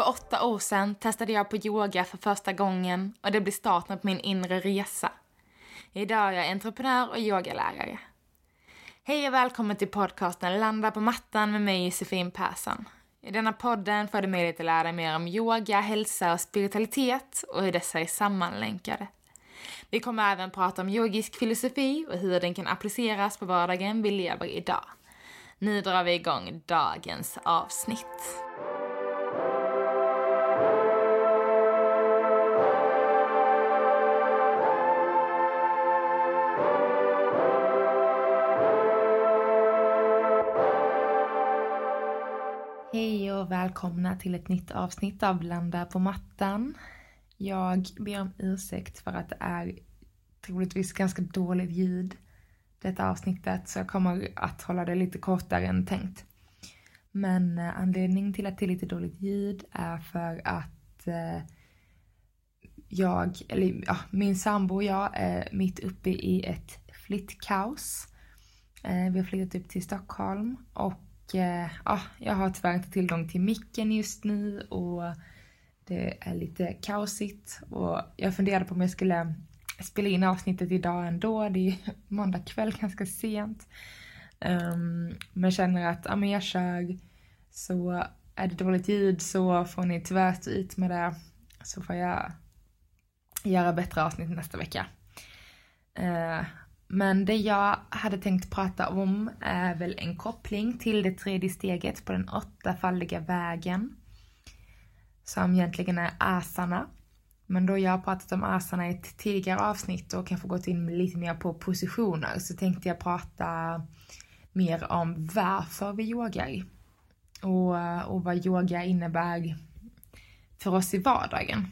För åtta år sedan testade jag på yoga för första gången och det blev starten på min inre resa. Idag är jag entreprenör och yogalärare. Hej och välkommen till podcasten Landa på mattan med mig Josefin Persson. I denna podden får du möjlighet att lära dig mer om yoga, hälsa och spiritualitet och hur dessa är sammanlänkade. Vi kommer även prata om yogisk filosofi och hur den kan appliceras på vardagen vi lever idag. Nu drar vi igång dagens avsnitt. Och välkomna till ett nytt avsnitt av Blanda på mattan. Jag ber om ursäkt för att det är troligtvis ganska dåligt ljud detta avsnittet så jag kommer att hålla det lite kortare än tänkt. Men eh, anledningen till att det är lite dåligt ljud är för att eh, jag, eller ja, min sambo och jag är mitt uppe i ett flyttkaos. Eh, vi har flyttat upp till Stockholm och Eh, ja, jag har tyvärr inte tillgång till micken just nu och det är lite kaosigt och jag funderade på om jag skulle spela in avsnittet idag ändå. Det är måndag kväll ganska sent. Um, men känner att ja, men jag kör så är det dåligt ljud så får ni tyvärr stå ut med det. Så får jag göra bättre avsnitt nästa vecka. Uh, men det jag hade tänkt prata om är väl en koppling till det tredje steget på den åttafaldiga vägen. Som egentligen är asana. Men då jag har pratat om asana i ett tidigare avsnitt och kanske gått in lite mer på positioner så tänkte jag prata mer om varför vi yogar. Och, och vad yoga innebär för oss i vardagen.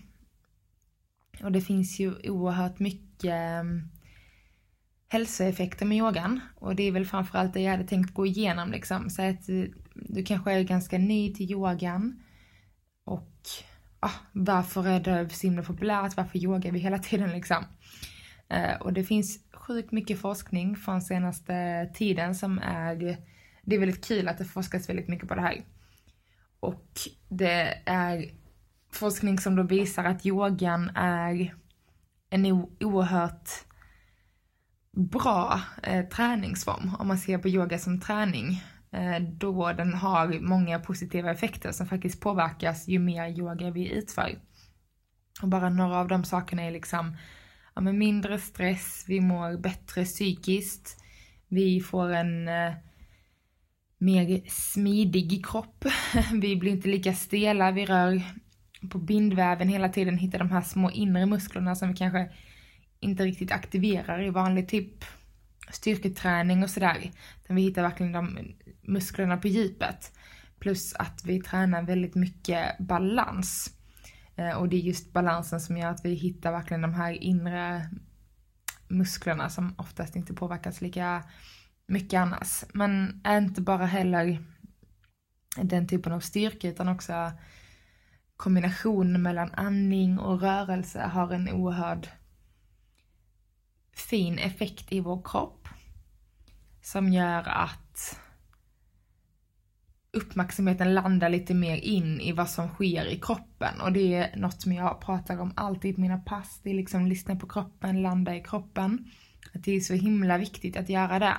Och det finns ju oerhört mycket hälsoeffekter med yogan. Och det är väl framförallt det jag hade tänkt gå igenom liksom. Så att eh, du kanske är ganska ny till yogan. Och ah, varför är det så himla populärt? Varför yogar vi hela tiden liksom? Eh, och det finns sjukt mycket forskning från senaste tiden som är, det är väldigt kul att det forskas väldigt mycket på det här. Och det är forskning som då visar att yogan är en oerhört bra eh, träningsform om man ser på yoga som träning. Eh, då den har många positiva effekter som faktiskt påverkas ju mer yoga vi utför. Och bara några av de sakerna är liksom ja, men mindre stress, vi mår bättre psykiskt, vi får en eh, mer smidig kropp, vi blir inte lika stela, vi rör på bindväven hela tiden, hittar de här små inre musklerna som vi kanske inte riktigt aktiverar i vanlig typ styrketräning och sådär. vi hittar verkligen de musklerna på djupet. Plus att vi tränar väldigt mycket balans. Eh, och det är just balansen som gör att vi hittar verkligen de här inre musklerna som oftast inte påverkas lika mycket annars. Men inte bara heller den typen av styrka utan också kombinationen mellan andning och rörelse har en oerhörd fin effekt i vår kropp. Som gör att uppmärksamheten landar lite mer in i vad som sker i kroppen. Och det är något som jag pratar om alltid på mina pass. Det är liksom lyssna på kroppen, landa i kroppen. Att det är så himla viktigt att göra det.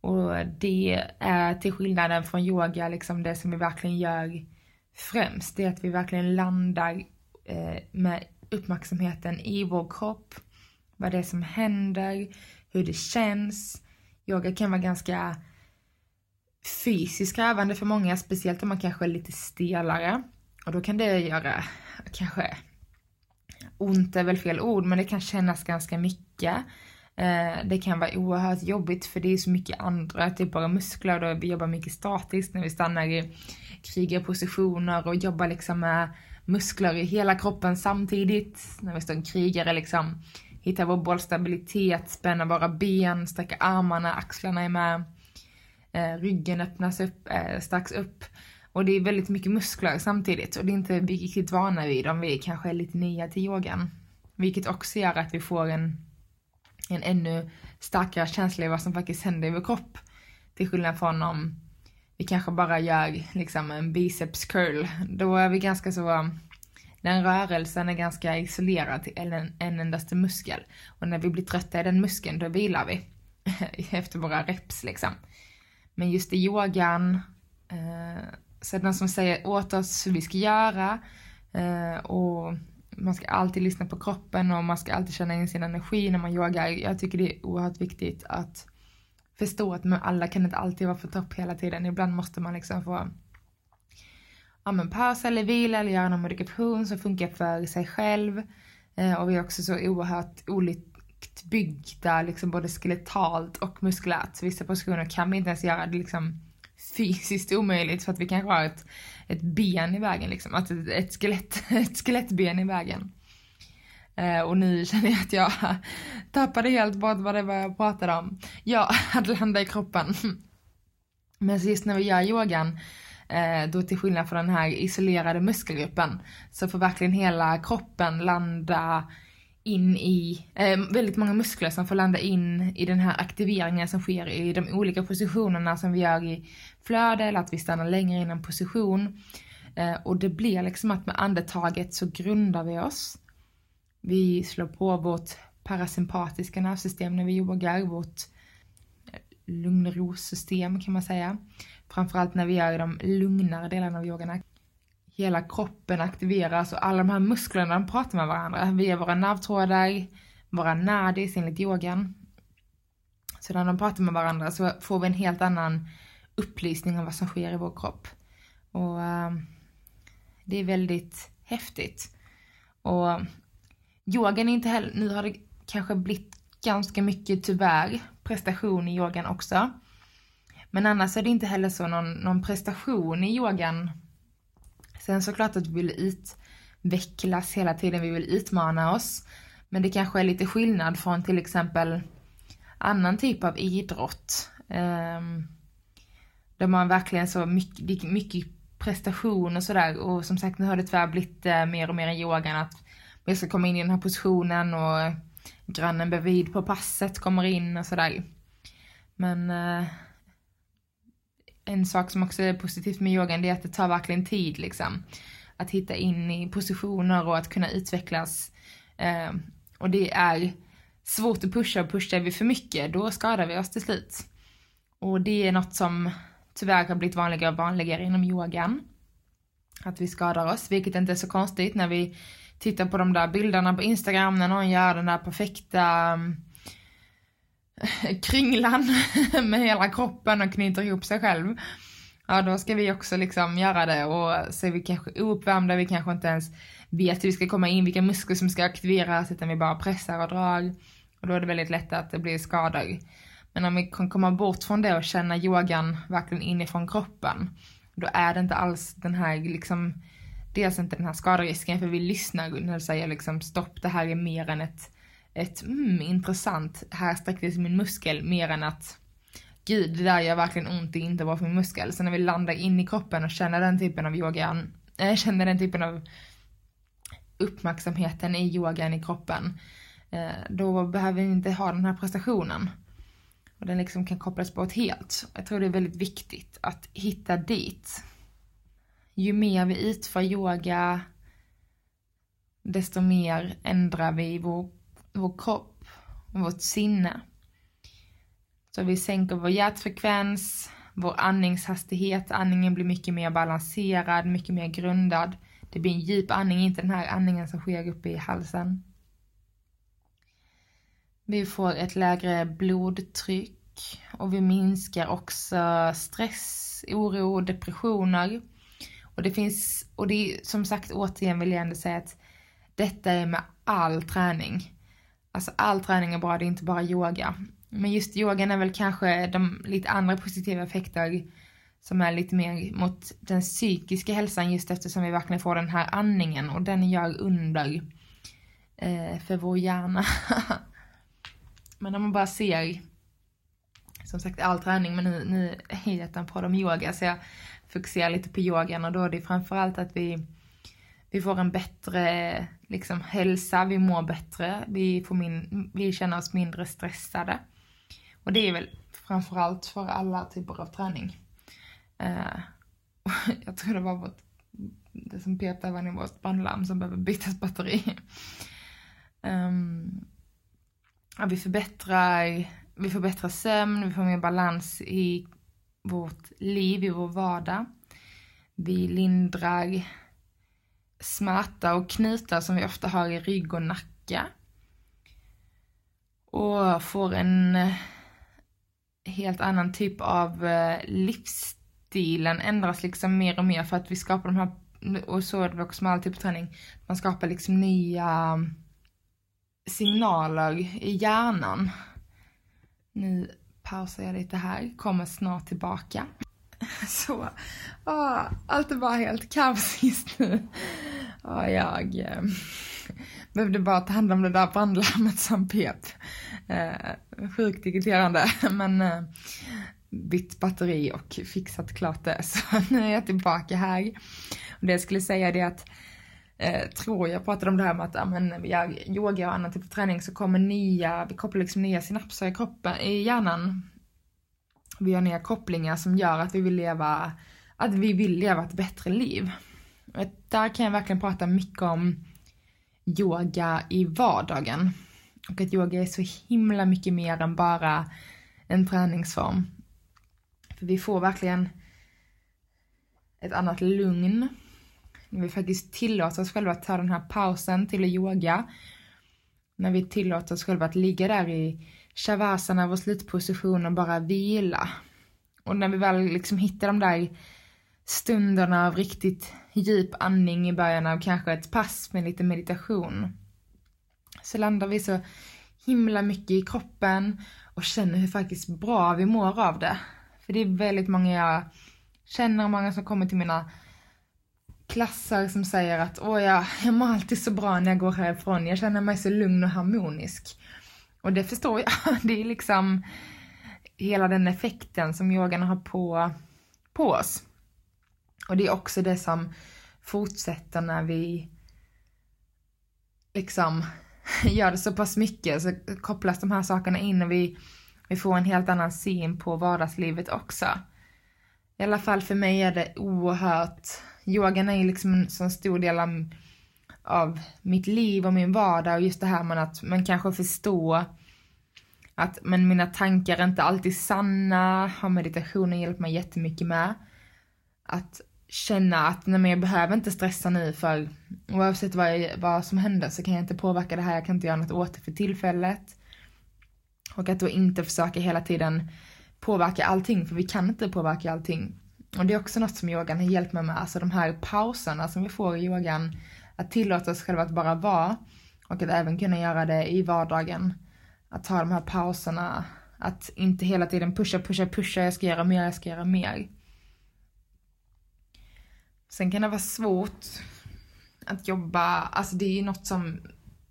Och det är till skillnaden från yoga liksom det som vi verkligen gör främst. Det är att vi verkligen landar eh, med uppmärksamheten i vår kropp. Vad det är som händer, hur det känns. Yoga kan vara ganska fysiskt krävande för många, speciellt om man kanske är lite stelare. Och då kan det göra kanske ont är väl fel ord, men det kan kännas ganska mycket. Eh, det kan vara oerhört jobbigt för det är så mycket andra typ bara muskler och vi jobbar mycket statiskt när vi stannar i krigarpositioner och jobbar liksom med muskler i hela kroppen samtidigt. När vi står krigare liksom, hitta vår bollstabilitet, spänna våra ben, sträcka armarna, axlarna är med. Eh, ryggen öppnas upp, eh, stacks upp. Och det är väldigt mycket muskler samtidigt och det är inte vi riktigt vana vid om vi kanske är lite nya till yogan. Vilket också gör att vi får en, en ännu starkare känsla i vad som faktiskt händer i vår kropp. Till skillnad från om vi kanske bara gör liksom en biceps curl. Då är vi ganska så, den rörelsen är ganska isolerad till en, en endaste muskel. Och när vi blir trötta i den muskeln, då vilar vi. Efter våra reps liksom. Men just i yogan, eh, så är det någon som säger åt oss hur vi ska göra. Eh, och man ska alltid lyssna på kroppen och man ska alltid känna in sin energi när man yogar. Jag tycker det är oerhört viktigt att förstå att alla kan inte alltid vara på topp hela tiden. Ibland måste man liksom få ja, men paus eller vila eller göra någon modifikation som funkar för sig själv. Eh, och vi är också så oerhört olikt byggda, liksom både skeletalt och muskulärt. Så Vissa positioner kan vi inte ens göra det liksom fysiskt omöjligt för att vi kanske har ett, ett ben i vägen liksom. Att ett, ett, skelett, ett skelettben i vägen. Eh, och nu känner jag att jag tappade helt bort vad det var jag pratade om. Ja, att landa i kroppen. Men så just när vi gör yogan, eh, då till skillnad från den här isolerade muskelgruppen, så får verkligen hela kroppen landa in i, eh, väldigt många muskler som får landa in i den här aktiveringen som sker i de olika positionerna som vi gör i flöde eller att vi stannar längre i en position. Eh, och det blir liksom att med andetaget så grundar vi oss. Vi slår på vårt parasympatiska nervsystem när vi yogar, vårt eh, lugn och ro-system kan man säga. Framförallt när vi gör de lugnare delarna av yogan. Hela kroppen aktiveras och alla de här musklerna de pratar med varandra via våra nervtrådar, våra nadis enligt yogan. Så när de pratar med varandra så får vi en helt annan upplysning om vad som sker i vår kropp. Och äh, det är väldigt häftigt. Och yogan är inte heller, nu har det kanske blivit ganska mycket tyvärr prestation i yogan också. Men annars är det inte heller så någon, någon prestation i yogan. Sen såklart att vi vill utvecklas hela tiden, vi vill utmana oss. Men det kanske är lite skillnad från till exempel annan typ av idrott. Um, där man verkligen så mycket, mycket prestation och sådär. Och som sagt nu har det tyvärr blivit eh, mer och mer i yogan att jag ska komma in i den här positionen och grannen bredvid på passet kommer in och sådär. Men eh, en sak som också är positivt med yogan det är att det tar verkligen tid liksom. Att hitta in i positioner och att kunna utvecklas. Eh, och det är svårt att pusha och pushar vi för mycket då skadar vi oss till slut. Och det är något som tyvärr har blivit vanligare och vanligare inom yogan. Att vi skadar oss, vilket inte är så konstigt när vi tittar på de där bilderna på Instagram när någon gör den där perfekta kringlan med hela kroppen och knyter ihop sig själv. Ja, då ska vi också liksom göra det och så är vi kanske ouppvärmda, vi kanske inte ens vet hur vi ska komma in, vilka muskler som ska aktiveras, utan vi bara pressar och drar. Och då är det väldigt lätt att det blir skador. Men om vi kan komma bort från det och känna yogan verkligen inifrån kroppen, då är det inte alls den här liksom, dels inte den här skaderisken för vi lyssnar när du säger liksom stopp, det här är mer än ett, ett mm, intressant, här sträcktes min muskel, mer än att gud det där gör verkligen ont, det är inte bra för min muskel. Så när vi landar in i kroppen och känner den typen av yogan, äh, känner den typen av uppmärksamheten i yogan i kroppen, eh, då behöver vi inte ha den här prestationen. Och den liksom kan kopplas bort helt. Jag tror det är väldigt viktigt att hitta dit. Ju mer vi utför yoga, desto mer ändrar vi vår, vår kropp och vårt sinne. Så vi sänker vår hjärtfrekvens, vår andningshastighet, andningen blir mycket mer balanserad, mycket mer grundad. Det blir en djup andning, inte den här andningen som sker uppe i halsen. Vi får ett lägre blodtryck och vi minskar också stress, oro och depressioner. Och det finns, och det är som sagt återigen vill jag ändå säga att detta är med all träning. Alltså all träning är bra, det är inte bara yoga. Men just yogan är väl kanske de lite andra positiva effekter som är lite mer mot den psykiska hälsan just eftersom vi verkligen får den här andningen och den gör under eh, för vår hjärna. Men om man bara ser, som sagt all träning, men nu, nu är detta på om yoga så jag fokuserar lite på yogan och då är det framförallt att vi, vi får en bättre liksom, hälsa, vi mår bättre, vi, får min, vi känner oss mindre stressade. Och det är väl framförallt för alla typer av träning. Uh, jag tror det var vårt, det som pep var i vårt brandlarm som behöver bytas batteri. Um, ja, vi förbättrar, vi förbättrar sömn, vi får mer balans i vårt liv, i vår vardag. Vi lindrar smärta och knutar som vi ofta har i rygg och nacke. Och får en eh, helt annan typ av eh, livsstilen ändras liksom mer och mer för att vi skapar de här, och så är det också med all typ av träning, man skapar liksom nya mm, signaler i hjärnan. Nu pausar jag lite här, kommer snart tillbaka. Så, åh, allt är bara helt kaos just nu. Ja, jag eh, behövde bara ta hand om det där brandlarmet som pep. Eh, sjukt irriterande, men eh, bytt batteri och fixat klart det. Så nu är jag tillbaka här. Och det jag skulle säga är att eh, tror jag pratade om det här med att ja, men, yoga och annan typ av träning så kommer nya, vi kopplar liksom nya synapser i kroppen, i hjärnan. Vi gör nya kopplingar som gör att vi vill leva, att vi vill leva ett bättre liv. Där kan jag verkligen prata mycket om yoga i vardagen. Och att yoga är så himla mycket mer än bara en träningsform. För vi får verkligen ett annat lugn när vi faktiskt tillåter oss själva att ta den här pausen till att yoga. När vi tillåter oss själva att ligga där i shavasana, vår slutposition och bara vila. Och när vi väl liksom hittar de där stunderna av riktigt djup andning i början av kanske ett pass med lite meditation. Så landar vi så himla mycket i kroppen och känner hur faktiskt bra vi mår av det. För det är väldigt många jag känner, många som kommer till mina klasser som säger att åh jag, jag mår alltid så bra när jag går härifrån, jag känner mig så lugn och harmonisk. Och det förstår jag, det är liksom hela den effekten som yogan har på, på oss. Och det är också det som fortsätter när vi liksom gör det så pass mycket så kopplas de här sakerna in och vi, vi får en helt annan syn på vardagslivet också. I alla fall för mig är det oerhört yogan är ju liksom en så stor del av, av mitt liv och min vardag och just det här med att man kanske förstår att men mina tankar är inte alltid sanna, har meditationen hjälpt mig jättemycket med. Att känna att nej men jag behöver inte stressa nu för oavsett vad, jag, vad som händer så kan jag inte påverka det här, jag kan inte göra något åt det för tillfället. Och att då inte försöka hela tiden påverka allting, för vi kan inte påverka allting. Och det är också något som yogan har hjälpt mig med, alltså de här pauserna som vi får i yogan. Att tillåta oss själva att bara vara och att även kunna göra det i vardagen. Att ta de här pauserna, att inte hela tiden pusha, pusha, pusha, jag ska göra mer, jag ska göra mer. Sen kan det vara svårt att jobba, alltså det är ju något som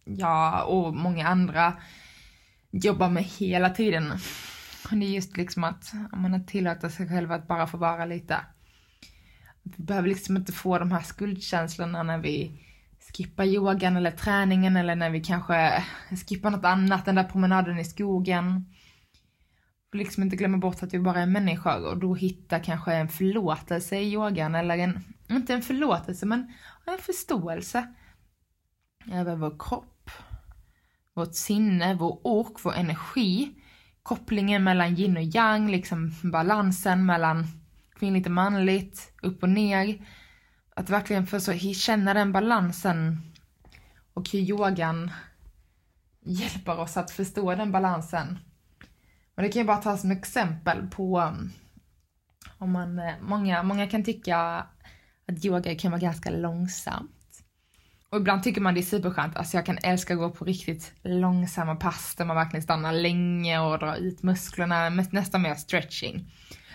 jag och många andra jobbar med hela tiden. Det är just liksom att man tillåter sig själv att bara få vara lite. Vi behöver liksom inte få de här skuldkänslorna när vi skippar yogan eller träningen eller när vi kanske skippar något annat, den där promenaden i skogen. Och liksom inte glömma bort att vi bara är människor och då hitta kanske en förlåtelse i yogan eller en, inte en förlåtelse men en förståelse över vår kropp, vårt sinne, vår ork, vår energi kopplingen mellan yin och yang, liksom balansen mellan kvinnligt och manligt, upp och ner. Att verkligen få så känna den balansen och hur yogan hjälper oss att förstå den balansen. Och det kan jag bara ta som exempel på mm, om man, eh, många, många kan tycka att yoga kan vara ganska långsamt. Och ibland tycker man det är superskönt, alltså jag kan älska att gå på riktigt långsamma pass där man verkligen stannar länge och drar ut musklerna, nästan mer stretching.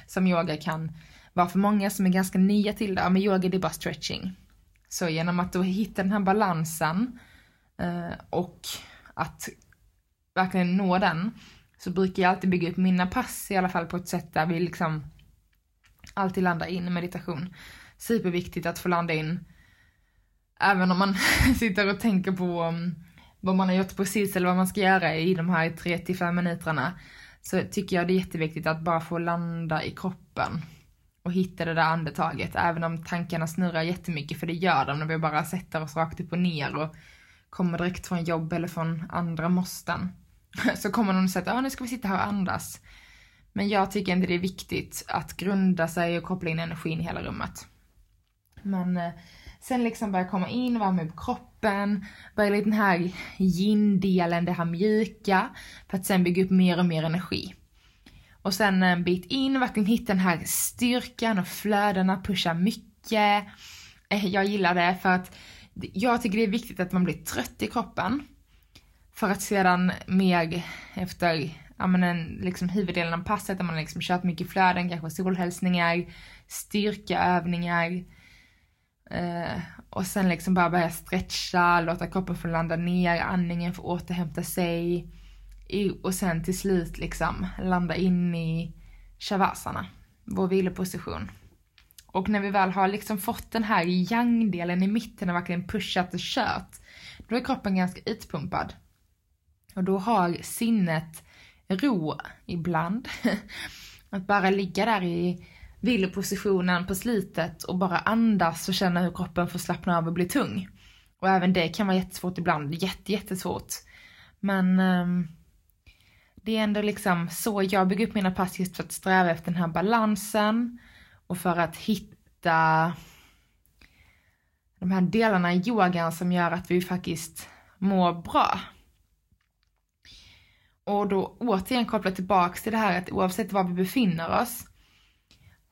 Som yoga kan vara för många som är ganska nya till det, men yoga det är bara stretching. Så genom att då hitta den här balansen eh, och att verkligen nå den så brukar jag alltid bygga upp mina pass i alla fall på ett sätt där vi liksom alltid landar in i meditation. Superviktigt att få landa in även om man sitter och tänker på um, vad man har gjort precis eller vad man ska göra i de här 3 5 minuterna så tycker jag det är jätteviktigt att bara få landa i kroppen. och hitta det där andetaget, även om tankarna snurrar jättemycket, för det gör de när vi bara sätter oss rakt upp och ner och kommer direkt från jobb eller från andra måsten. Så kommer någon och säger att ah, nu ska vi sitta här och andas. Men jag tycker inte det är viktigt att grunda sig och koppla in energin i hela rummet. Men eh, sen liksom börja komma in, vara upp kroppen, börja lite den här yin-delen, det här mjuka, för att sen bygga upp mer och mer energi. Och sen en bit in, verkligen hitta den här styrkan och flödena, pusha mycket. Eh, jag gillar det för att jag tycker det är viktigt att man blir trött i kroppen. För att sedan mer efter ja, men en, liksom huvuddelen av passet där man liksom kört mycket flöden, kanske solhälsningar, styrkeövningar. Eh, och sen liksom bara börja stretcha, låta kroppen få landa ner, andningen få återhämta sig. I, och sen till slut liksom landa in i shavasana, vår viloposition. Och när vi väl har liksom fått den här yang-delen i mitten och verkligen pushat och kört, då är kroppen ganska utpumpad. Och då har sinnet ro ibland. Att bara ligga där i vilopositionen på slutet och bara andas och känna hur kroppen får slappna av och bli tung. Och även det kan vara jättesvårt ibland, jätte, jättesvårt. Men um, det är ändå liksom så jag bygger upp mina pass just för att sträva efter den här balansen och för att hitta de här delarna i yogan som gör att vi faktiskt mår bra. Och då återigen koppla tillbaks till det här att oavsett var vi befinner oss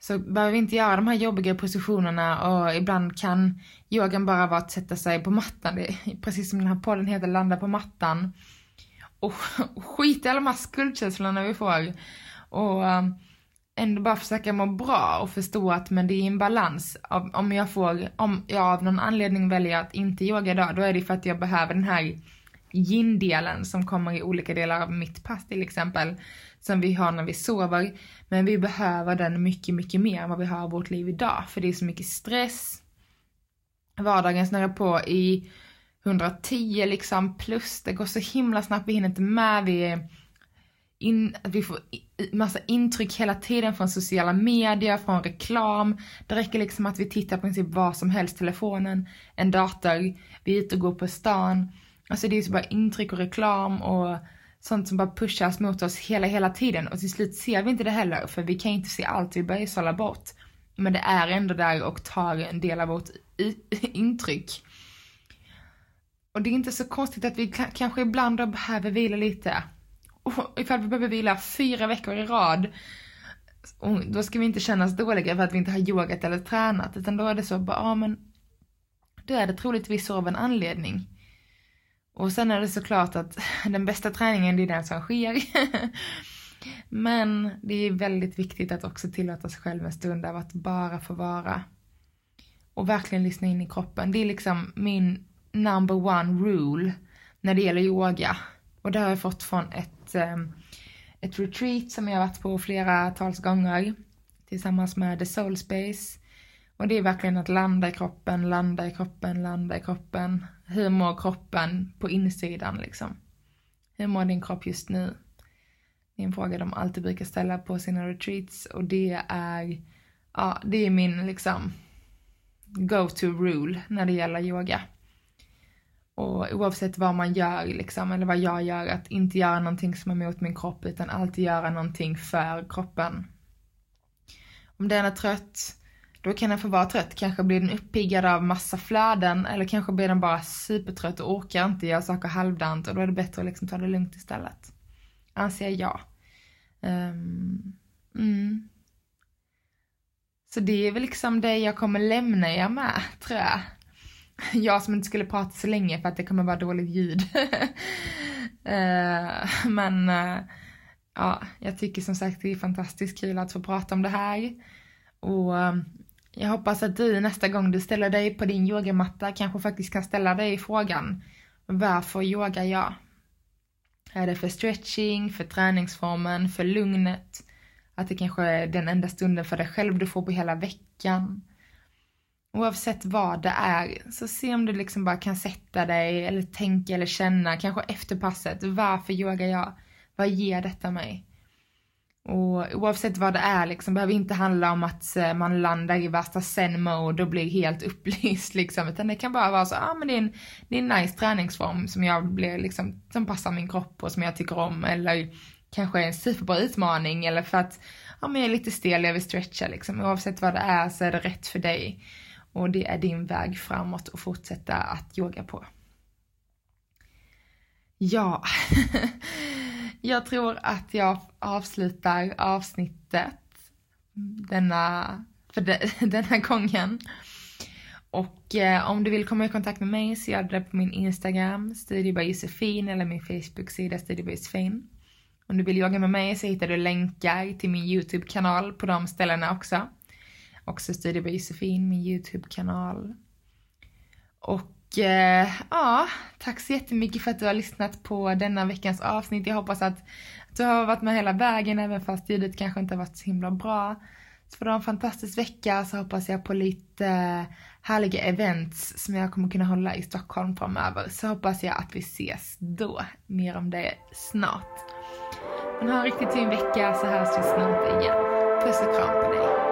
så behöver vi inte göra de här jobbiga positionerna och ibland kan yogan bara vara att sätta sig på mattan. Det är precis som den här podden heter, landa på mattan. Och, och skita i alla de här skuldkänslorna vi får. Och um, ändå bara försöka må bra och förstå att men det är en balans. Om jag får, om jag av någon anledning väljer att inte yoga idag, då är det för att jag behöver den här yin-delen som kommer i olika delar av mitt pass till exempel, som vi har när vi sover. Men vi behöver den mycket, mycket mer än vad vi har i vårt liv idag, för det är så mycket stress. Vardagen snurrar på i 110 liksom plus, det går så himla snabbt, vi hinner inte med, vi är in, vi får massa intryck hela tiden från sociala medier, från reklam. Det räcker liksom att vi tittar på princip vad som helst, telefonen, en dator, vi är ute och går på stan. Alltså det är så bara intryck och reklam och sånt som bara pushas mot oss hela, hela tiden och till slut ser vi inte det heller för vi kan inte se allt, vi börjar sålla bort. Men det är ändå där och tar en del av vårt intryck. Och det är inte så konstigt att vi kanske ibland då behöver vila lite. Och ifall vi behöver vila fyra veckor i rad, då ska vi inte känna oss dåliga för att vi inte har yogat eller tränat, utan då är det så bara, ja men, då är det troligtvis så av en anledning. Och sen är det såklart att den bästa träningen det är den som sker. Men det är väldigt viktigt att också tillåta sig själv en stund av att bara få vara. Och verkligen lyssna in i kroppen. Det är liksom min number one rule när det gäller yoga. Och det har jag fått från ett, ehm, ett retreat som jag har varit på flera tals gånger tillsammans med The Soul Space. Och det är verkligen att landa i kroppen, landa i kroppen, landa i kroppen. Hur mår kroppen på insidan liksom? Hur mår din kropp just nu? Det är en fråga de alltid brukar ställa på sina retreats och det är, ja, det är min liksom go-to rule när det gäller yoga. Och oavsett vad man gör liksom, eller vad jag gör, att inte göra någonting som är mot min kropp utan alltid göra någonting för kroppen. Om den är trött, då kan den få vara trött. Kanske blir den uppiggad av massa flöden eller kanske blir den bara supertrött och orkar inte göra saker halvdant och då är det bättre att liksom ta det lugnt istället. Anser jag. Um, mm. Så det är väl liksom det jag kommer lämna er med, tror jag. Jag som inte skulle prata så länge för att det kommer vara dåligt ljud. uh, men uh, ja, jag tycker som sagt det är fantastiskt kul att få prata om det här. Och ehm, jag hoppas att du nästa gång du ställer dig på din yogamatta kanske faktiskt kan ställa dig frågan Varför yogar jag? Är det för stretching, för träningsformen, för lugnet? Att det kanske är den enda stunden för dig själv du får på hela veckan? Oavsett vad det är, så se om du liksom bara kan sätta dig eller tänka eller känna, kanske efter passet, varför yogar jag? Vad ger detta mig? Och oavsett vad det är liksom, behöver inte handla om att eh, man landar i värsta zen-mode och blir helt upplyst liksom. Utan det kan bara vara så, ja ah, men det är, en, det är en nice träningsform som jag blir liksom, som passar min kropp och som jag tycker om. Eller kanske en superbra utmaning eller för att, ja men jag är lite stel, jag vill stretcha liksom. Oavsett vad det är så är det rätt för dig. Och det är din väg framåt att fortsätta att yoga på. Ja, jag tror att jag avslutar avsnittet denna, för de, denna gången. Och eh, om du vill komma i kontakt med mig så gör du det på min Instagram, Studiobyjosefin Josefin, eller min Facebook-sida Josefin. Om du vill jogga med mig så hittar du länkar till min YouTube-kanal på de ställena också. Också Studiobyjosefin, Josefin, min YouTube-kanal. Och eh, ja, tack så jättemycket för att du har lyssnat på denna veckans avsnitt. Jag hoppas att du har varit med hela vägen även fast ljudet kanske inte har varit så himla bra. Så får du ha en fantastisk vecka så hoppas jag på lite eh, härliga events som jag kommer kunna hålla i Stockholm framöver. Så hoppas jag att vi ses då. Mer om det snart. Men ha en riktigt fin vecka så hörs vi snart igen. Puss och kram på dig.